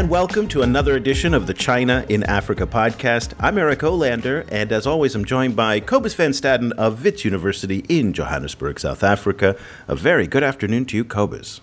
and welcome to another edition of the China in Africa podcast. I'm Eric Olander, and as always, I'm joined by Cobus van Staden of Wits University in Johannesburg, South Africa. A very good afternoon to you, Cobus.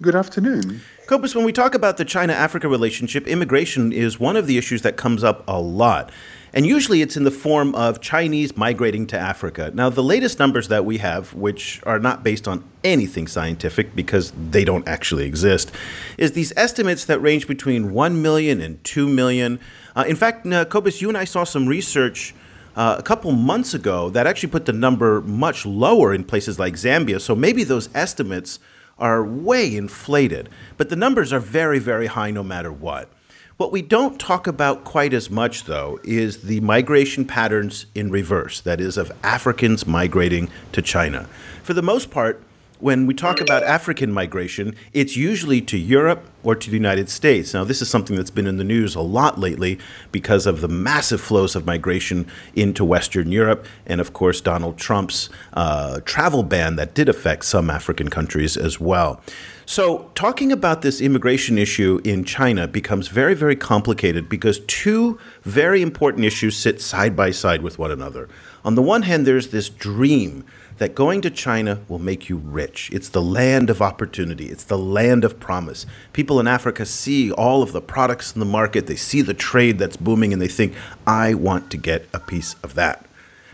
Good afternoon. Cobus, when we talk about the China Africa relationship, immigration is one of the issues that comes up a lot. And usually it's in the form of Chinese migrating to Africa. Now, the latest numbers that we have, which are not based on anything scientific because they don't actually exist, is these estimates that range between 1 million and 2 million. Uh, in fact, uh, Cobus, you and I saw some research. Uh, a couple months ago, that actually put the number much lower in places like Zambia. So maybe those estimates are way inflated, but the numbers are very, very high no matter what. What we don't talk about quite as much, though, is the migration patterns in reverse that is, of Africans migrating to China. For the most part, when we talk about African migration, it's usually to Europe or to the United States. Now, this is something that's been in the news a lot lately because of the massive flows of migration into Western Europe, and of course, Donald Trump's uh, travel ban that did affect some African countries as well. So, talking about this immigration issue in China becomes very, very complicated because two very important issues sit side by side with one another. On the one hand, there's this dream that going to China will make you rich. It's the land of opportunity, it's the land of promise. People in Africa see all of the products in the market, they see the trade that's booming, and they think, I want to get a piece of that.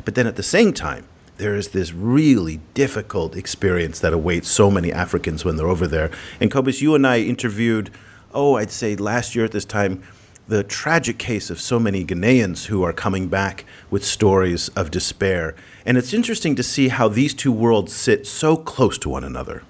But then at the same time, there is this really difficult experience that awaits so many Africans when they're over there. And Cobus, you and I interviewed, oh, I'd say last year at this time, the tragic case of so many Ghanaians who are coming back with stories of despair. And it's interesting to see how these two worlds sit so close to one another.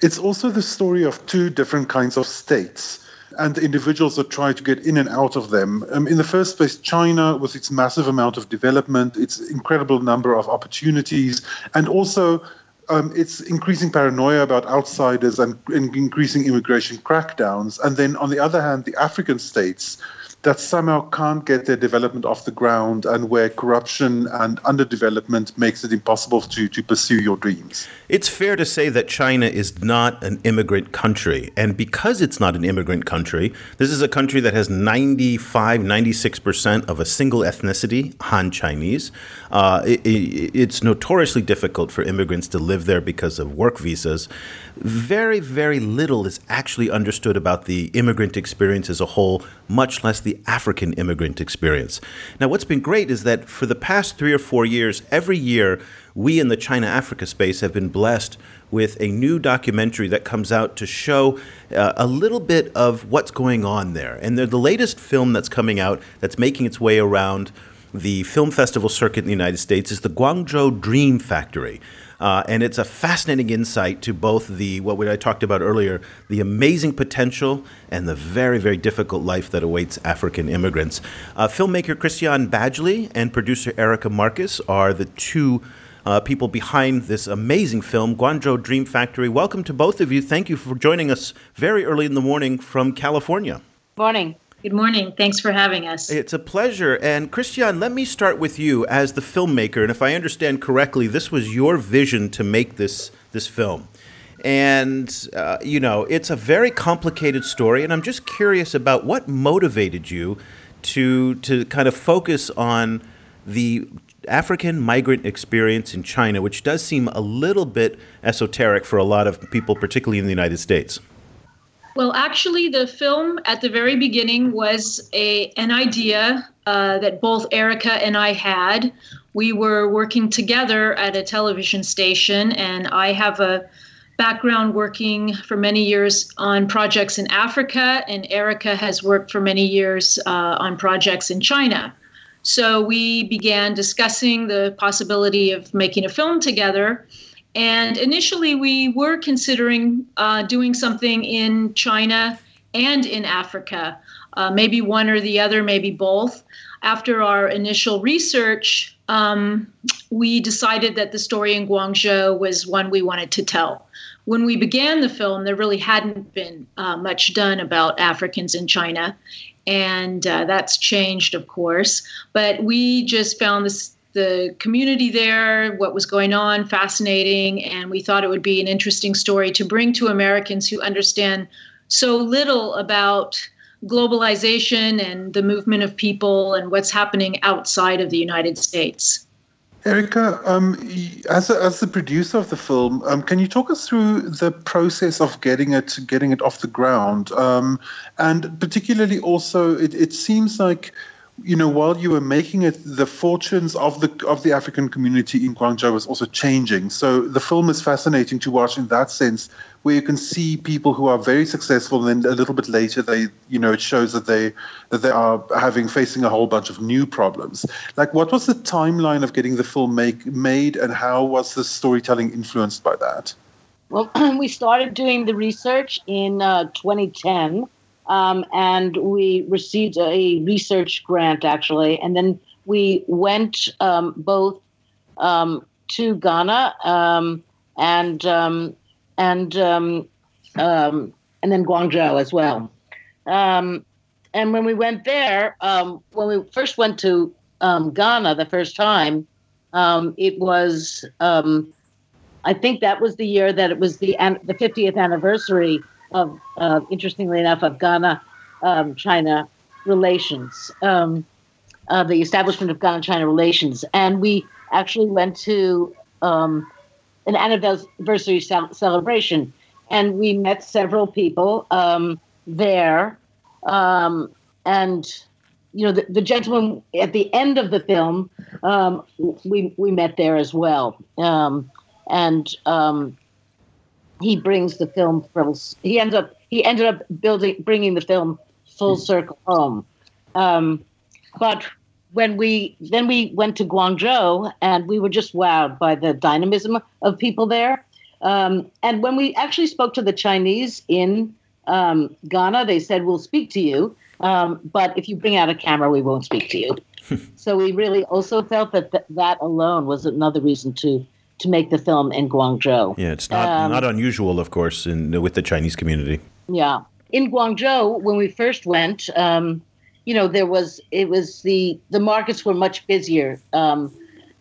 It's also the story of two different kinds of states and the individuals that try to get in and out of them. Um, in the first place, China, with its massive amount of development, its incredible number of opportunities, and also um, it's increasing paranoia about outsiders and, and increasing immigration crackdowns. And then on the other hand, the African states that somehow can't get their development off the ground and where corruption and underdevelopment makes it impossible to, to pursue your dreams. It's fair to say that China is not an immigrant country. And because it's not an immigrant country, this is a country that has 95, 96% of a single ethnicity, Han Chinese. Uh, it, it, it's notoriously difficult for immigrants to live there because of work visas. Very, very little is actually understood about the immigrant experience as a whole, much less the African immigrant experience. Now, what's been great is that for the past three or four years, every year, we in the China Africa space have been blessed with a new documentary that comes out to show uh, a little bit of what's going on there. And the latest film that's coming out that's making its way around the film festival circuit in the United States is the Guangzhou Dream Factory. Uh, and it's a fascinating insight to both the what I talked about earlier, the amazing potential and the very very difficult life that awaits African immigrants. Uh, filmmaker Christian Badgley and producer Erica Marcus are the two. Uh, people behind this amazing film, Guangzhou Dream Factory. Welcome to both of you. Thank you for joining us very early in the morning from California. Morning. Good morning. Thanks for having us. It's a pleasure. And Christian, let me start with you as the filmmaker. And if I understand correctly, this was your vision to make this this film. And uh, you know, it's a very complicated story. And I'm just curious about what motivated you to to kind of focus on the African migrant experience in China, which does seem a little bit esoteric for a lot of people, particularly in the United States. Well, actually, the film at the very beginning was a an idea uh, that both Erica and I had. We were working together at a television station, and I have a background working for many years on projects in Africa, and Erica has worked for many years uh, on projects in China. So we began discussing the possibility of making a film together. And initially, we were considering uh, doing something in China and in Africa, uh, maybe one or the other, maybe both. After our initial research, um, we decided that the story in Guangzhou was one we wanted to tell. When we began the film, there really hadn't been uh, much done about Africans in China, and uh, that's changed, of course. But we just found this the community there, what was going on, fascinating, and we thought it would be an interesting story to bring to Americans who understand so little about globalization and the movement of people and what's happening outside of the United States. Erica, um, as, a, as the producer of the film, um, can you talk us through the process of getting it getting it off the ground, um, and particularly also, it, it seems like you know, while you were making it, the fortunes of the of the African community in Guangzhou was also changing. So the film is fascinating to watch in that sense, where you can see people who are very successful, and then a little bit later, they, you know, it shows that they that they are having facing a whole bunch of new problems. Like, what was the timeline of getting the film make made, and how was the storytelling influenced by that? Well, we started doing the research in uh, 2010 um, and we received a research grant actually, and then we went um, both um, to Ghana um, and um, and um, and then Guangzhou as well. and when we went there, when we first went to Ghana the first time, it was I think that was the year that it was the the 50th anniversary of, uh, interestingly enough, of Ghana um, China relations, um, uh, the establishment of Ghana China relations. And we actually went to um, an anniversary celebration and we met several people um, there. Um, and you know, the, the, gentleman at the end of the film, um, we we met there as well, um, and um, he brings the film full. He ends up he ended up building bringing the film full hmm. circle home. Um, but when we then we went to Guangzhou and we were just wowed by the dynamism of people there. Um, and when we actually spoke to the Chinese in um, Ghana, they said we'll speak to you, um, but if you bring out a camera, we won't speak to you. so we really also felt that th- that alone was another reason to to make the film in Guangzhou. Yeah, it's not um, not unusual, of course, in with the Chinese community. Yeah, in Guangzhou, when we first went, um, you know, there was it was the the markets were much busier um,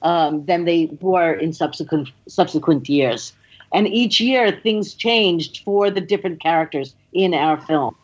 um, than they were in subsequent subsequent years, and each year things changed for the different characters in our film.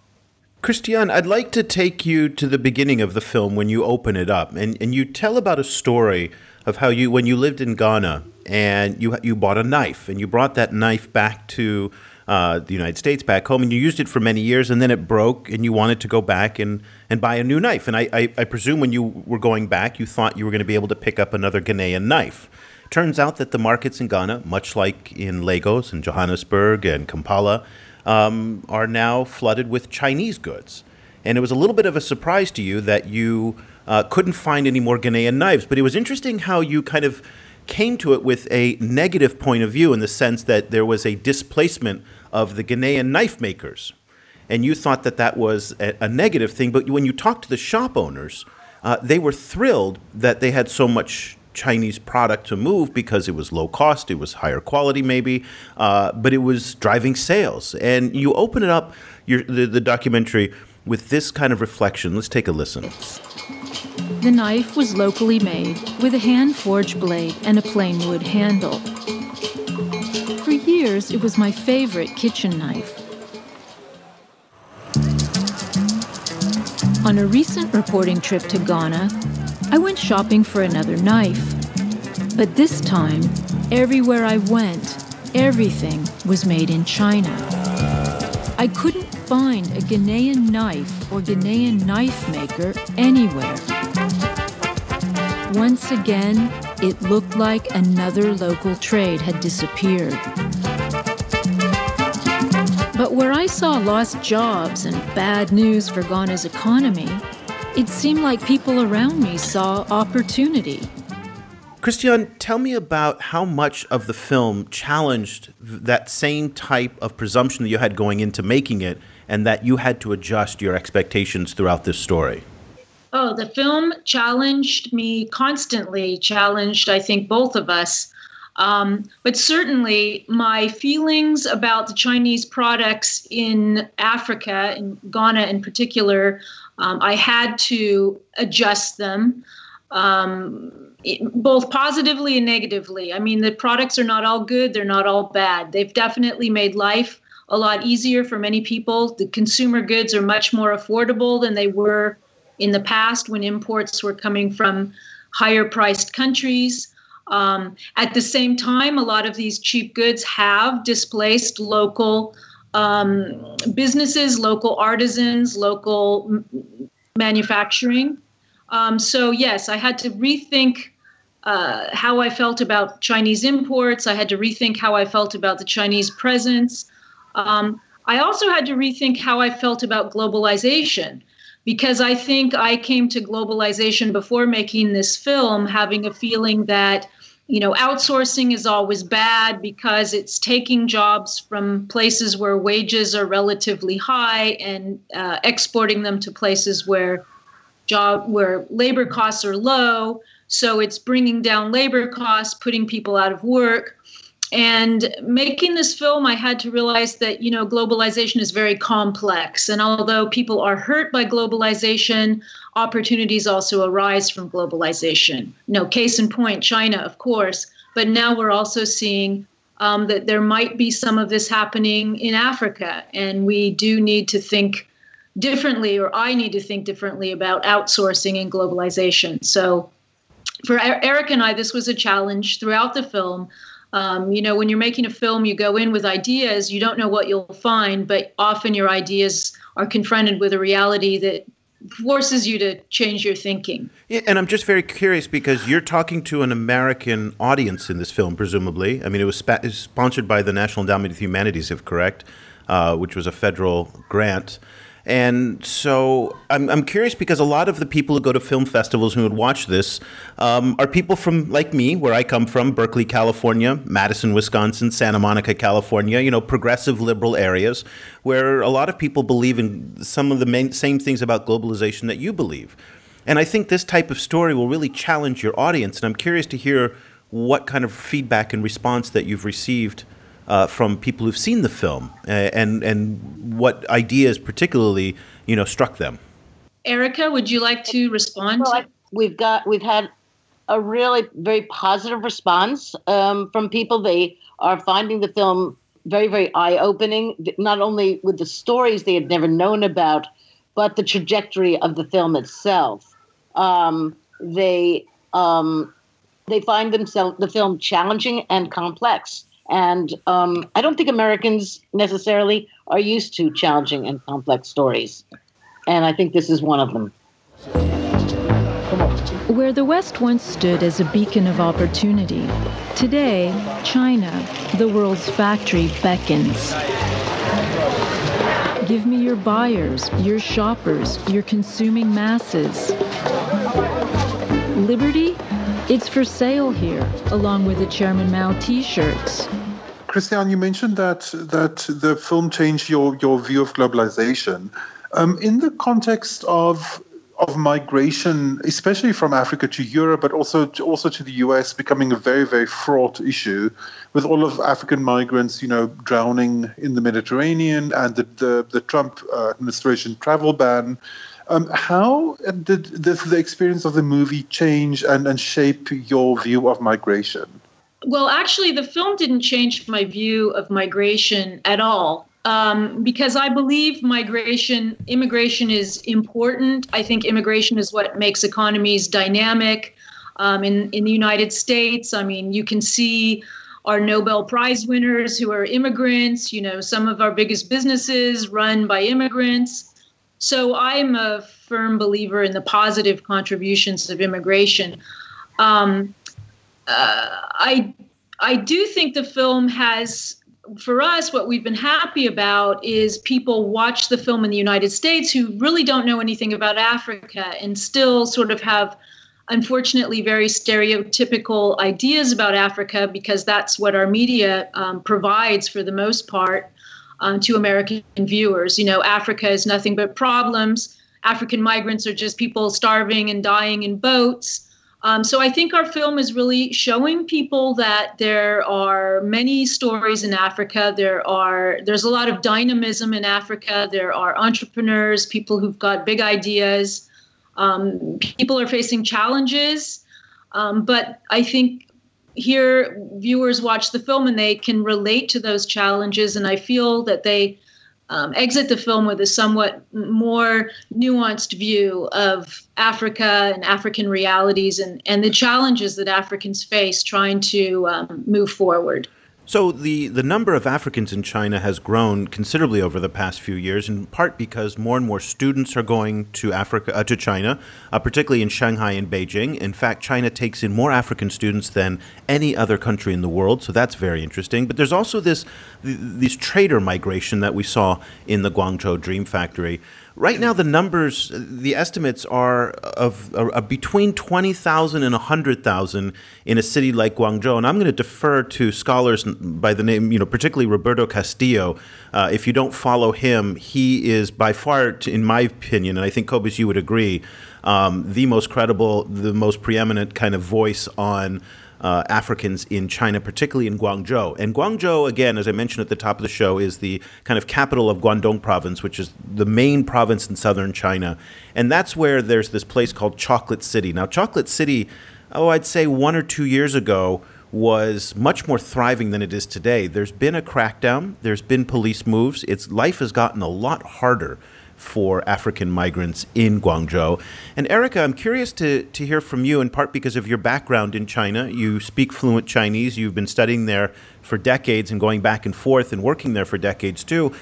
Christiane, I'd like to take you to the beginning of the film when you open it up, and, and you tell about a story of how you, when you lived in Ghana, and you you bought a knife, and you brought that knife back to uh, the United States, back home, and you used it for many years, and then it broke, and you wanted to go back and, and buy a new knife. And I, I, I presume when you were going back, you thought you were going to be able to pick up another Ghanaian knife. Turns out that the markets in Ghana, much like in Lagos and Johannesburg and Kampala, um, are now flooded with Chinese goods. And it was a little bit of a surprise to you that you uh, couldn't find any more Ghanaian knives. But it was interesting how you kind of came to it with a negative point of view in the sense that there was a displacement of the Ghanaian knife makers. And you thought that that was a, a negative thing. But when you talked to the shop owners, uh, they were thrilled that they had so much Chinese product to move because it was low cost, it was higher quality, maybe, uh, but it was driving sales. And you open it up, your, the, the documentary, with this kind of reflection. Let's take a listen. The knife was locally made with a hand forged blade and a plain wood handle. For years, it was my favorite kitchen knife. On a recent reporting trip to Ghana, I went shopping for another knife. But this time, everywhere I went, everything was made in China. I couldn't find a Ghanaian knife or Ghanaian knife maker anywhere. Once again, it looked like another local trade had disappeared. But where I saw lost jobs and bad news for Ghana's economy, it seemed like people around me saw opportunity. Christiane, tell me about how much of the film challenged that same type of presumption that you had going into making it and that you had to adjust your expectations throughout this story? Oh, the film challenged me constantly, challenged, I think, both of us. Um, but certainly, my feelings about the Chinese products in Africa, in Ghana in particular, um, I had to adjust them. Um, both positively and negatively. I mean, the products are not all good, they're not all bad. They've definitely made life a lot easier for many people. The consumer goods are much more affordable than they were in the past when imports were coming from higher priced countries. Um, at the same time, a lot of these cheap goods have displaced local um, businesses, local artisans, local m- manufacturing. Um, so, yes, I had to rethink uh, how I felt about Chinese imports. I had to rethink how I felt about the Chinese presence. Um, I also had to rethink how I felt about globalization because I think I came to globalization before making this film having a feeling that you know, outsourcing is always bad because it's taking jobs from places where wages are relatively high and uh, exporting them to places where job where labor costs are low. So it's bringing down labor costs, putting people out of work. And making this film, I had to realize that, you know, globalization is very complex. And although people are hurt by globalization, opportunities also arise from globalization. Know, case in point, China, of course. But now we're also seeing um, that there might be some of this happening in Africa. And we do need to think differently, or I need to think differently about outsourcing and globalization. So for Eric and I, this was a challenge throughout the film. Um, you know, when you're making a film, you go in with ideas, you don't know what you'll find, but often your ideas are confronted with a reality that forces you to change your thinking. Yeah, and I'm just very curious because you're talking to an American audience in this film, presumably. I mean, it was, spa- sponsored by the National Endowment of Humanities, if correct, uh, which was a federal grant. And so I'm, I'm curious because a lot of the people who go to film festivals who would watch this um, are people from, like me, where I come from, Berkeley, California, Madison, Wisconsin, Santa Monica, California, you know, progressive liberal areas where a lot of people believe in some of the main, same things about globalization that you believe. And I think this type of story will really challenge your audience. And I'm curious to hear what kind of feedback and response that you've received uh, from people who've seen the film uh, and and what ideas particularly you know struck them. Erica, would you like to respond? Well, we've got we've had a really very positive response um, from people. They are finding the film very very eye opening, not only with the stories they had never known about, but the trajectory of the film itself. Um, they um, they find themselves the film challenging and complex. And um, I don't think Americans necessarily are used to challenging and complex stories. And I think this is one of them. Where the West once stood as a beacon of opportunity, today, China, the world's factory, beckons. Give me your buyers, your shoppers, your consuming masses. Liberty it's for sale here, along with the Chairman Mao T-shirts. Christiane, you mentioned that that the film changed your your view of globalization. Um, in the context of of migration, especially from Africa to Europe, but also to, also to the US, becoming a very very fraught issue, with all of African migrants, you know, drowning in the Mediterranean, and the the, the Trump uh, administration travel ban. Um, how did the, the experience of the movie change and, and shape your view of migration? Well, actually, the film didn't change my view of migration at all. Um, because I believe migration, immigration is important. I think immigration is what makes economies dynamic. Um, in in the United States, I mean, you can see our Nobel Prize winners who are immigrants. You know, some of our biggest businesses run by immigrants. So I'm a firm believer in the positive contributions of immigration. Um, uh, I I do think the film has for us, what we've been happy about is people watch the film in the United States who really don't know anything about Africa and still sort of have, unfortunately, very stereotypical ideas about Africa because that's what our media um, provides for the most part um, to American viewers. You know, Africa is nothing but problems. African migrants are just people starving and dying in boats. Um, so I think our film is really showing people that there are many stories in Africa. There are there's a lot of dynamism in Africa. There are entrepreneurs, people who've got big ideas. Um, people are facing challenges, um, but I think here viewers watch the film and they can relate to those challenges, and I feel that they um, exit the film with a somewhat more nuanced view of Africa and African realities and, and the challenges that Africans face trying to um, move forward. So the, the number of Africans in China has grown considerably over the past few years, in part because more and more students are going to Africa uh, to China, uh, particularly in Shanghai and Beijing. In fact, China takes in more African students than any other country in the world, so that's very interesting. But there's also this this trader migration that we saw in the Guangzhou Dream Factory. Right now, the numbers, the estimates are of, between 20,000 and 100,000 in a city like Guangzhou. And I'm going to defer to scholars by the name, you know, particularly Roberto Castillo. Uh, if you don't follow him, he is by far, in my opinion, and I think Cobus, you would agree, um, the most credible, the most preeminent kind of voice on uh, Africans in China, particularly in Guangzhou. And Guangzhou, again, as I mentioned at the top of the show, is the kind of capital of Guangdong province, which is the main province in southern China. And that's where there's this place called Chocolate City. Now, Chocolate City, oh, I'd say one or two years ago, was much more thriving than it is today. There's been a crackdown, there's been police moves. Its life has gotten a lot harder for African migrants in Guangzhou. And Erica, I'm curious to, to hear from you, in part because of your background in China. You speak fluent Chinese, you've been studying there for decades and going back and forth and working there for decades too.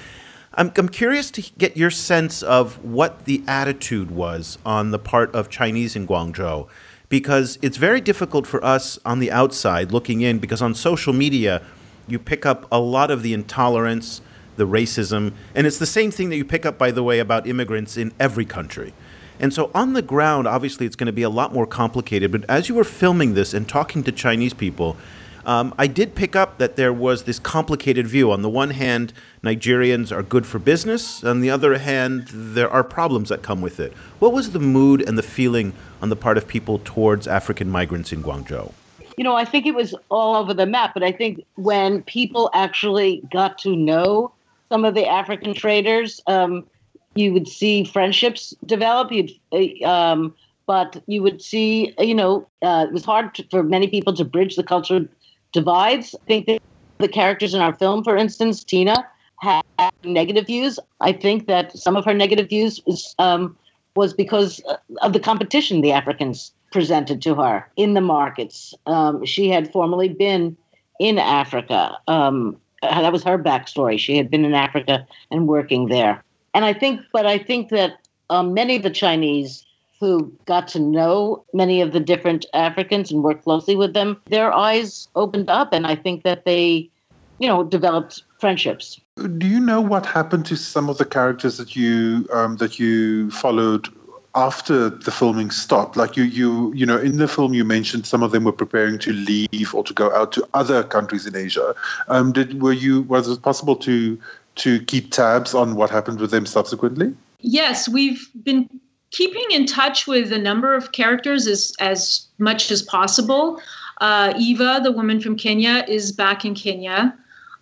I'm, I'm curious to get your sense of what the attitude was on the part of Chinese in Guangzhou. Because it's very difficult for us on the outside looking in, because on social media, you pick up a lot of the intolerance, the racism. And it's the same thing that you pick up, by the way, about immigrants in every country. And so on the ground, obviously, it's going to be a lot more complicated. But as you were filming this and talking to Chinese people, um, I did pick up that there was this complicated view. On the one hand, Nigerians are good for business. On the other hand, there are problems that come with it. What was the mood and the feeling on the part of people towards African migrants in Guangzhou? You know, I think it was all over the map, but I think when people actually got to know some of the African traders. Um, you would see friendships develop. You'd, uh, um, but you would see, you know, uh, it was hard to, for many people to bridge the cultural divides. I think that the characters in our film, for instance, Tina, had negative views. I think that some of her negative views was, um, was because of the competition the Africans presented to her in the markets. Um, she had formerly been in Africa. Um, uh, that was her backstory. She had been in Africa and working there. And I think, but I think that um, many of the Chinese who got to know many of the different Africans and worked closely with them, their eyes opened up, and I think that they, you know, developed friendships. Do you know what happened to some of the characters that you um, that you followed after the filming stopped like you you you know in the film you mentioned some of them were preparing to leave or to go out to other countries in asia. Um, did were you was it possible to to keep tabs on what happened with them subsequently? Yes we've been keeping in touch with a number of characters as as much as possible. Uh, eva the woman from kenya is back in kenya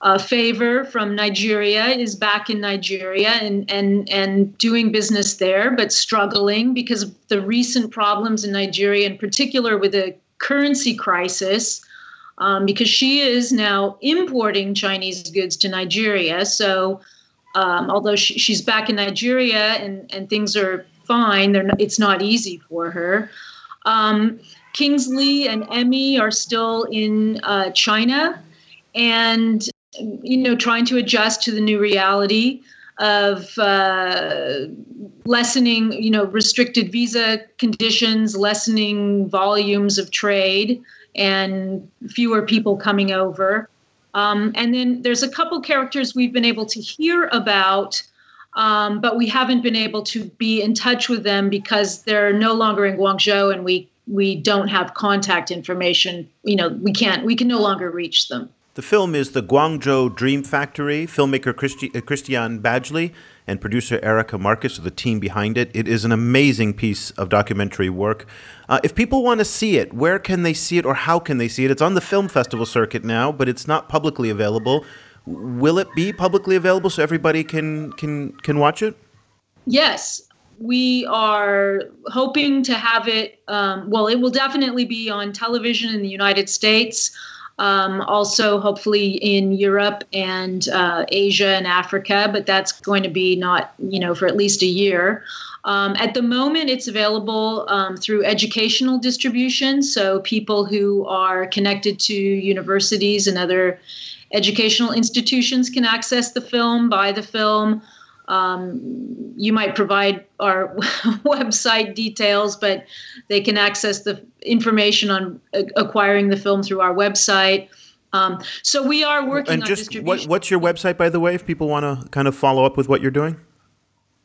uh, Favor from Nigeria is back in Nigeria and, and, and doing business there, but struggling because of the recent problems in Nigeria, in particular with the currency crisis, um, because she is now importing Chinese goods to Nigeria. So, um, although she, she's back in Nigeria and, and things are fine, not, it's not easy for her. Um, Kingsley and Emmy are still in uh, China. And you know, trying to adjust to the new reality of uh, lessening, you know, restricted visa conditions, lessening volumes of trade, and fewer people coming over. Um, and then there's a couple characters we've been able to hear about, um, but we haven't been able to be in touch with them because they're no longer in Guangzhou, and we we don't have contact information. You know, we can't we can no longer reach them. The film is The Guangzhou Dream Factory. Filmmaker Christi- uh, Christian Badgley and producer Erica Marcus are the team behind it. It is an amazing piece of documentary work. Uh, if people want to see it, where can they see it or how can they see it? It's on the film festival circuit now, but it's not publicly available. Will it be publicly available so everybody can can can watch it? Yes, we are hoping to have it. Um, well, it will definitely be on television in the United States. Um, also, hopefully in Europe and uh, Asia and Africa, but that's going to be not, you know, for at least a year. Um, at the moment, it's available um, through educational distribution. So, people who are connected to universities and other educational institutions can access the film, buy the film. Um, you might provide our website details, but they can access the information on acquiring the film through our website. Um, so we are working and on just distribution. What, what's your website, by the way, if people want to kind of follow up with what you're doing?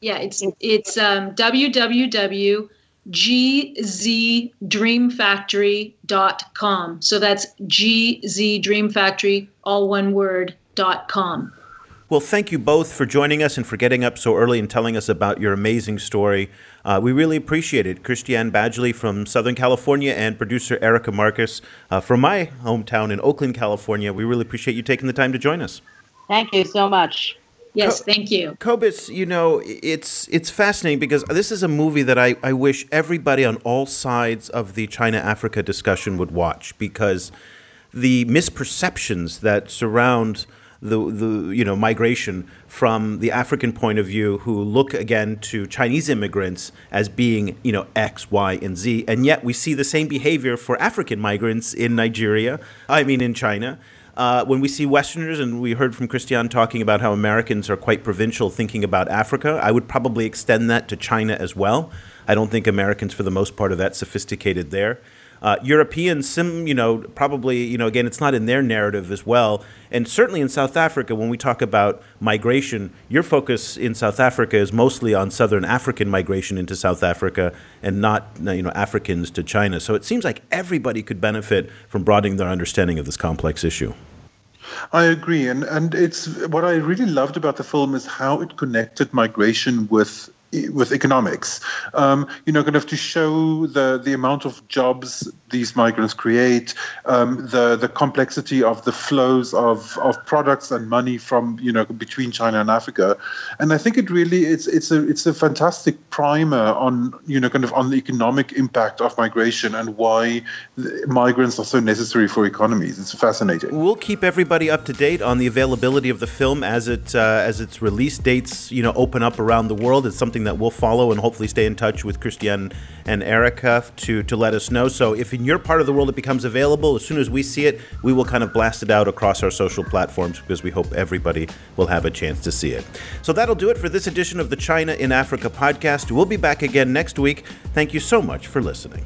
Yeah, it's it's um, www.gzdreamfactory.com. So that's gzdreamfactory, all one word, dot com. Well, thank you both for joining us and for getting up so early and telling us about your amazing story. Uh, we really appreciate it. Christiane Badgley from Southern California and producer Erica Marcus uh, from my hometown in Oakland, California. We really appreciate you taking the time to join us. Thank you so much. Yes, thank you. Cobus, you know, it's it's fascinating because this is a movie that I, I wish everybody on all sides of the China Africa discussion would watch because the misperceptions that surround the, the you know migration from the African point of view, who look again to Chinese immigrants as being you know X, Y, and Z, and yet we see the same behavior for African migrants in Nigeria. I mean, in China. Uh, when we see Westerners, and we heard from Christian talking about how Americans are quite provincial thinking about Africa, I would probably extend that to China as well. I don't think Americans, for the most part, are that sophisticated there. Uh, Europeans, some, you know, probably, you know, again, it's not in their narrative as well. And certainly in South Africa, when we talk about migration, your focus in South Africa is mostly on Southern African migration into South Africa and not, you know, Africans to China. So it seems like everybody could benefit from broadening their understanding of this complex issue. I agree, and and it's what I really loved about the film is how it connected migration with with economics, um, you know, kind of to show the the amount of jobs these migrants create, um, the the complexity of the flows of, of products and money from you know between China and Africa, and I think it really it's it's a it's a fantastic primer on you know kind of on the economic impact of migration and why migrants are so necessary for economies. It's fascinating. We'll keep everybody up to date on the availability of the film as it uh, as its release dates you know open up around the world. It's something that we'll follow and hopefully stay in touch with Christiane and Erica to to let us know. So if in your part of the world it becomes available, as soon as we see it, we will kind of blast it out across our social platforms because we hope everybody will have a chance to see it. So that'll do it for this edition of the China in Africa podcast. We'll be back again next week. Thank you so much for listening.